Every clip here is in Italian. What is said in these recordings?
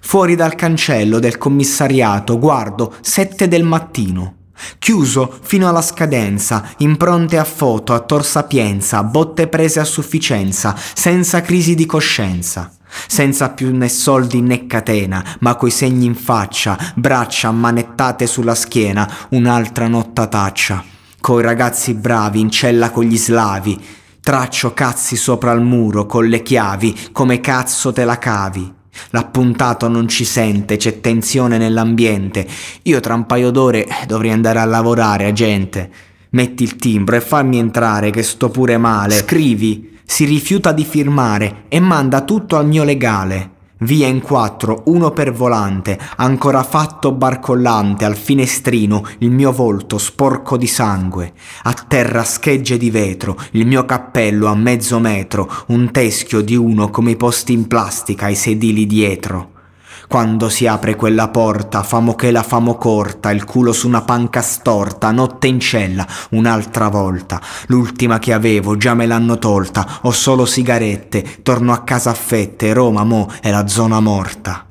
Fuori dal cancello del commissariato guardo sette del mattino. Chiuso fino alla scadenza, impronte a foto, a tor sapienza, botte prese a sufficienza, senza crisi di coscienza. Senza più né soldi né catena, ma coi segni in faccia, braccia ammanettate sulla schiena, un'altra nottataccia. Coi ragazzi bravi in cella con gli slavi, Traccio cazzi sopra il muro con le chiavi, come cazzo te la cavi. L'appuntato non ci sente, c'è tensione nell'ambiente. Io tra un paio d'ore dovrei andare a lavorare, agente. Metti il timbro e fammi entrare, che sto pure male. Scrivi, si rifiuta di firmare e manda tutto al mio legale. Via in quattro, uno per volante, ancora fatto barcollante al finestrino, il mio volto sporco di sangue. A terra schegge di vetro, il mio cappello a mezzo metro, un teschio di uno come i posti in plastica ai sedili dietro. Quando si apre quella porta, famo che la famo corta, il culo su una panca storta, notte in cella, un'altra volta. L'ultima che avevo, già me l'hanno tolta, ho solo sigarette, torno a casa a fette, Roma mo è la zona morta.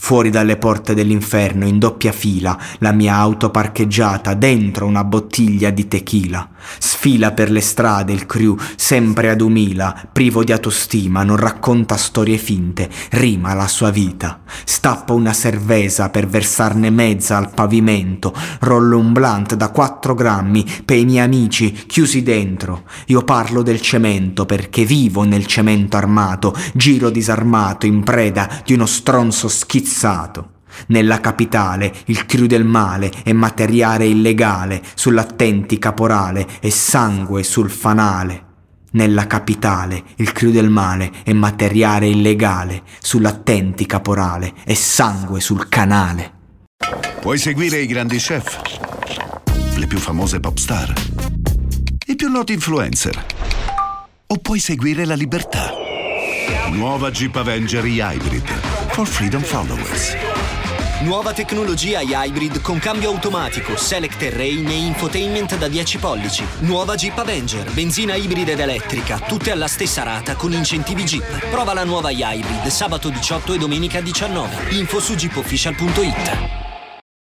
Fuori dalle porte dell'inferno, in doppia fila, la mia auto parcheggiata dentro una bottiglia di tequila. Sfila per le strade il crew, sempre ad umila, privo di autostima, non racconta storie finte, rima la sua vita. Stappo una cervesa per versarne mezza al pavimento, rollo un blunt da quattro grammi per i miei amici chiusi dentro. Io parlo del cemento perché vivo nel cemento armato, giro disarmato in preda di uno stronzo schizzato nella capitale il crew del male è materiale illegale, sull'attenti caporale è sangue sul fanale. Nella capitale il crew del male è materiale illegale, sull'attenti caporale è sangue sul canale. Puoi seguire i grandi chef, le più famose pop star, i più noti influencer. O puoi seguire la libertà. Nuova Jeep Avenger e-Hybrid for Freedom Followers. Nuova tecnologia hybrid con cambio automatico, select terrain e infotainment da 10 pollici. Nuova Jeep Avenger, benzina ibrida ed elettrica, tutte alla stessa rata con incentivi Jeep. Prova la nuova hybrid sabato 18 e domenica 19. Info su jeepofficial.it.